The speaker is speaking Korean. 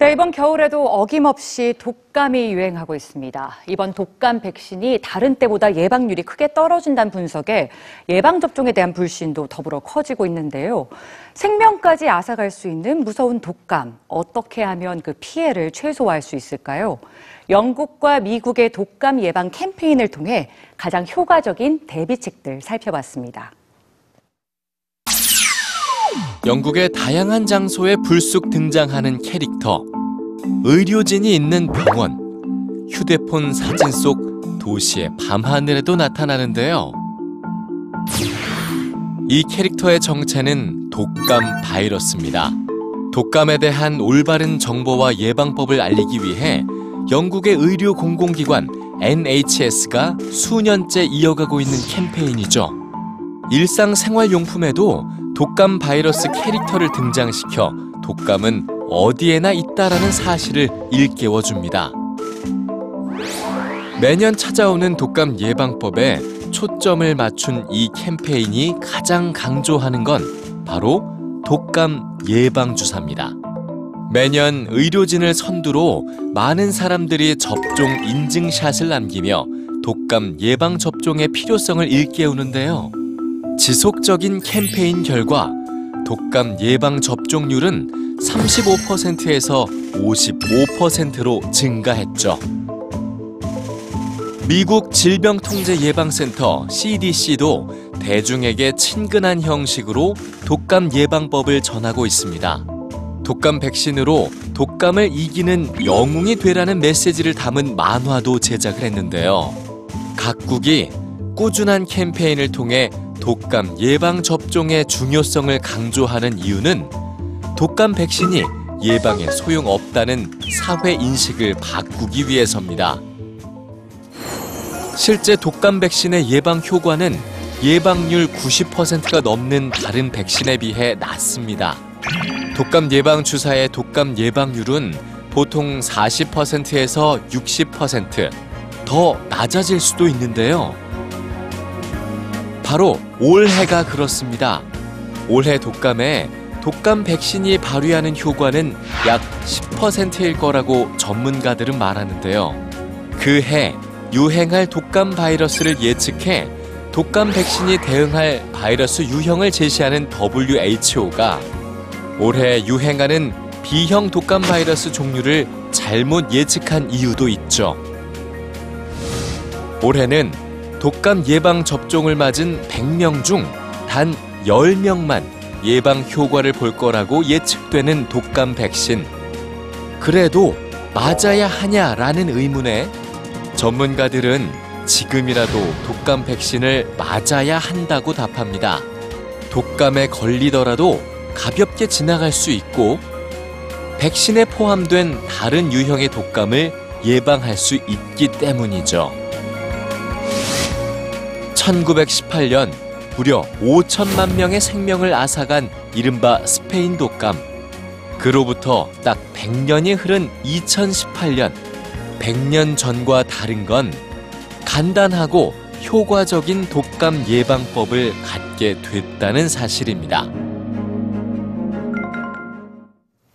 네, 이번 겨울에도 어김없이 독감이 유행하고 있습니다. 이번 독감 백신이 다른 때보다 예방률이 크게 떨어진다는 분석에 예방접종에 대한 불신도 더불어 커지고 있는데요. 생명까지 앗아갈 수 있는 무서운 독감, 어떻게 하면 그 피해를 최소화할 수 있을까요? 영국과 미국의 독감 예방 캠페인을 통해 가장 효과적인 대비책들 살펴봤습니다. 영국의 다양한 장소에 불쑥 등장하는 캐릭터. 의료진이 있는 병원. 휴대폰 사진 속 도시의 밤하늘에도 나타나는데요. 이 캐릭터의 정체는 독감 바이러스입니다. 독감에 대한 올바른 정보와 예방법을 알리기 위해 영국의 의료 공공기관 NHS가 수년째 이어가고 있는 캠페인이죠. 일상생활용품에도 독감 바이러스 캐릭터를 등장시켜 독감은 어디에나 있다라는 사실을 일깨워 줍니다. 매년 찾아오는 독감 예방법에 초점을 맞춘 이 캠페인이 가장 강조하는 건 바로 독감 예방 주사입니다. 매년 의료진을 선두로 많은 사람들이 접종 인증샷을 남기며 독감 예방 접종의 필요성을 일깨우는데요. 지속적인 캠페인 결과 독감 예방 접종률은 35%에서 55%로 증가했죠. 미국 질병통제예방센터 CDC도 대중에게 친근한 형식으로 독감 예방법을 전하고 있습니다. 독감 백신으로 독감을 이기는 영웅이 되라는 메시지를 담은 만화도 제작을 했는데요. 각국이 꾸준한 캠페인을 통해 독감 예방 접종의 중요성을 강조하는 이유는 독감 백신이 예방에 소용없다는 사회 인식을 바꾸기 위해서입니다. 실제 독감 백신의 예방 효과는 예방률 90%가 넘는 다른 백신에 비해 낮습니다. 독감 예방 주사의 독감 예방률은 보통 40%에서 60%더 낮아질 수도 있는데요. 바로 올해가 그렇습니다. 올해 독감에 독감 백신이 발휘하는 효과는 약 10%일 거라고 전문가들은 말하는데요. 그 해 유행할 독감 바이러스를 예측해 독감 백신이 대응할 바이러스 유형을 제시하는 WHO가 올해 유행하는 B형 독감 바이러스 종류를 잘못 예측한 이유도 있죠. 올해는 독감 예방 접종을 맞은 100명 중 단 10명만 예방 효과를 볼 거라고 예측되는 독감 백신. 그래도 맞아야 하냐라는 의문에 전문가들은 지금이라도 독감 백신을 맞아야 한다고 답합니다. 독감에 걸리더라도 가볍게 지나갈 수 있고 백신에 포함된 다른 유형의 독감을 예방할 수 있기 때문이죠. 1918년 무려 5천만 명의 생명을 앗아간 이른바 스페인 독감. 그로부터 딱 100년이 흐른 2018년, 100년 전과 다른 건 간단하고 효과적인 독감 예방법을 갖게 됐다는 사실입니다.